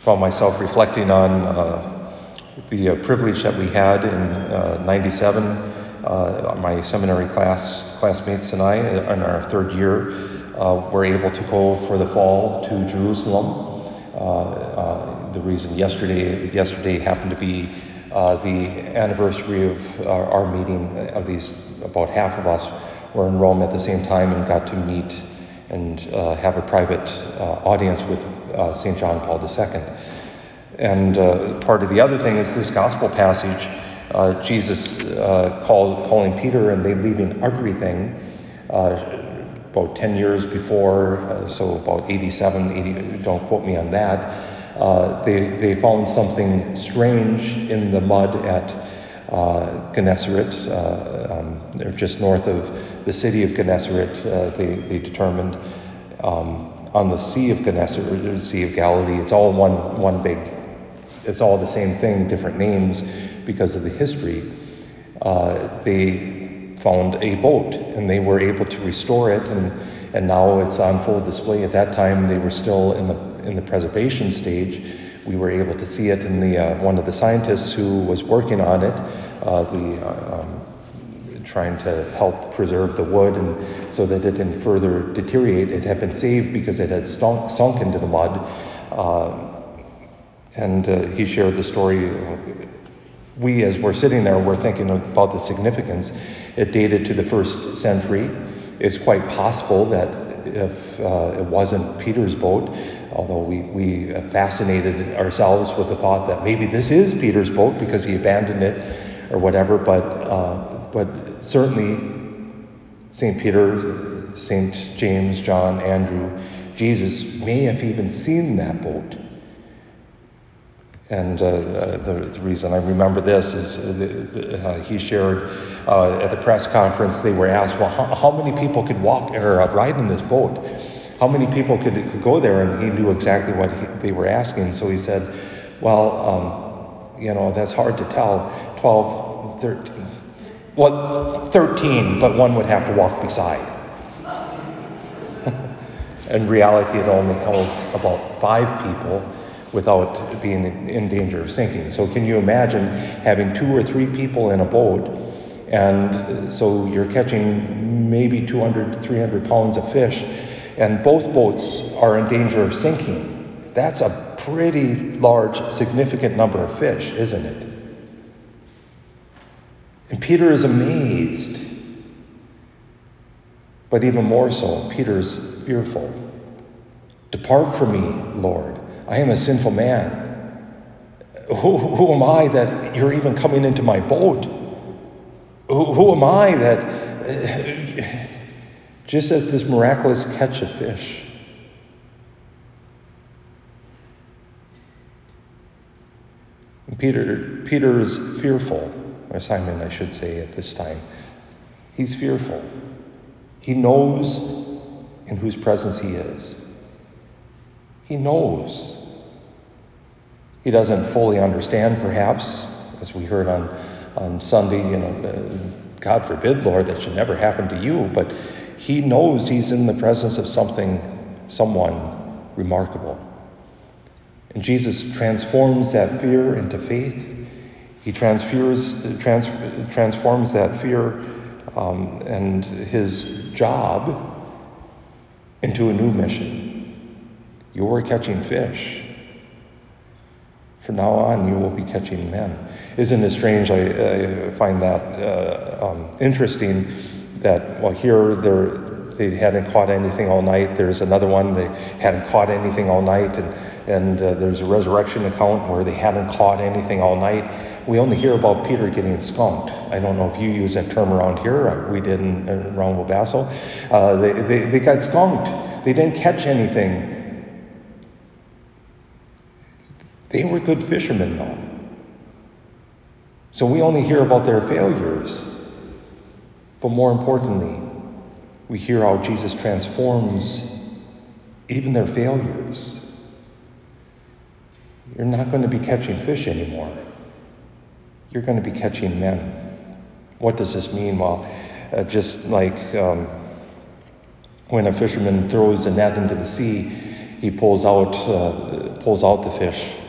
found myself reflecting on uh, the uh, privilege that we had in uh, '97. Uh, my seminary class classmates and I, in our third year, uh, were able to go for the fall to Jerusalem. Uh, the reason yesterday yesterday happened to be the anniversary of our, our meeting. At least about half of us were in Rome at the same time and got to meet and uh, have a private uh, audience with uh, St. John Paul II. And uh, part of the other thing is this gospel passage. Uh, Jesus uh, calling Peter and they leaving everything about 10 years before, so about 87, 80, don't quote me on that. they, they found something strange in the mud at uh, Gennesaret, uh, um, just north of the city of Gennesaret. Uh, they, they determined um, on the Sea of Gennesaret, the Sea of Galilee. It's all one one big. It's all the same thing, different names because of the history. Uh, they found a boat and they were able to restore it, and and now it's on full display. At that time, they were still in the in the preservation stage we were able to see it in the uh, one of the scientists who was working on it, uh, the uh, um, trying to help preserve the wood and so that it didn't further deteriorate. It had been saved because it had stunk, sunk into the mud. Uh, and uh, he shared the story. We, as we're sitting there, we're thinking about the significance. It dated to the first century. It's quite possible that if uh, it wasn't Peter's boat, although we, we fascinated ourselves with the thought that maybe this is Peter's boat because he abandoned it or whatever, but, uh, but certainly St. Peter, St. James, John, Andrew, Jesus may have even seen that boat. And uh, the, the, reason I remember this is uh, he shared uh, at the press conference, they were asked, well, how, how many people could walk or uh, ride in this boat? How many people could, could go there? And he knew exactly what he, they were asking. So he said, well, um, you know, that's hard to tell. 12, 13. Well, 13, but one would have to walk beside. in reality, it only holds about five people without being in danger of sinking. So, can you imagine having two or three people in a boat and so you're catching maybe 200, 300 pounds of fish, and both boats are in danger of sinking. That's a pretty large, significant number of fish, isn't it? And Peter is amazed. But even more so, Peter's fearful. Depart from me, Lord. I am a sinful man. Who, who am I that you're even coming into my boat? Who, who am I that just at this miraculous catch of fish? And Peter, Peter is fearful, or Simon, I should say, at this time. He's fearful. He knows in whose presence he is. He knows. He doesn't fully understand, perhaps, as we heard on on Sunday, you know, uh, God forbid, Lord, that should never happen to you, but he knows he's in the presence of something, someone remarkable. And Jesus transforms that fear into faith. He transfers, trans, transforms that fear um, and his job into a new mission. You're catching fish. From now on, you will be catching men. Isn't it strange? I, I find that uh, um, interesting that, well, here they hadn't caught anything all night. There's another one, they hadn't caught anything all night. And, and uh, there's a resurrection account where they hadn't caught anything all night. We only hear about Peter getting skunked. I don't know if you use that term around here. Uh, we did in, in around Wabasso. Uh, they, they, they got skunked. They didn't catch anything. They were good fishermen, though. So we only hear about their failures. But more importantly, we hear how Jesus transforms even their failures. You're not going to be catching fish anymore. You're going to be catching men. What does this mean? Well, uh, just like um, when a fisherman throws a net into the sea, he pulls out, uh, pulls out the fish.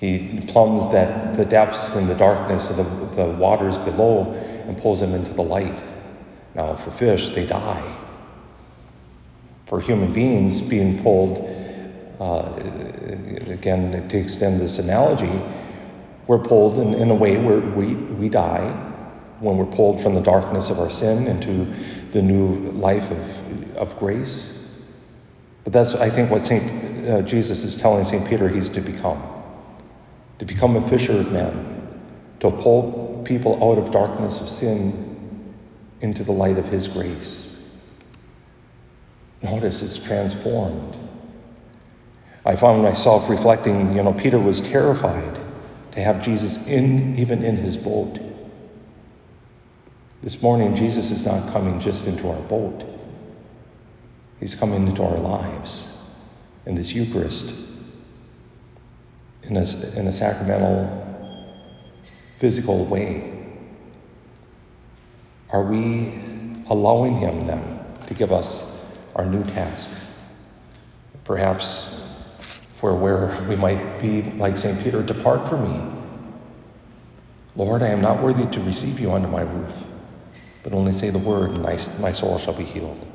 He plumbs that the depths and the darkness of the, the waters below and pulls them into the light. Now, for fish, they die. For human beings, being pulled, uh, again, to extend this analogy, we're pulled in, in a way where we, we die when we're pulled from the darkness of our sin into the new life of, of grace. But that's, I think, what Saint uh, Jesus is telling Saint Peter he's to become, to become a fisher of men, to pull people out of darkness of sin into the light of His grace. Notice it's transformed. I found myself reflecting, you know, Peter was terrified to have Jesus in, even in his boat. This morning, Jesus is not coming just into our boat, He's coming into our lives in this Eucharist, in a, in a sacramental, physical way. Are we allowing Him then to give us our new task? Perhaps for where we might be like St. Peter, depart from me. Lord, I am not worthy to receive you under my roof, but only say the word, and my, my soul shall be healed.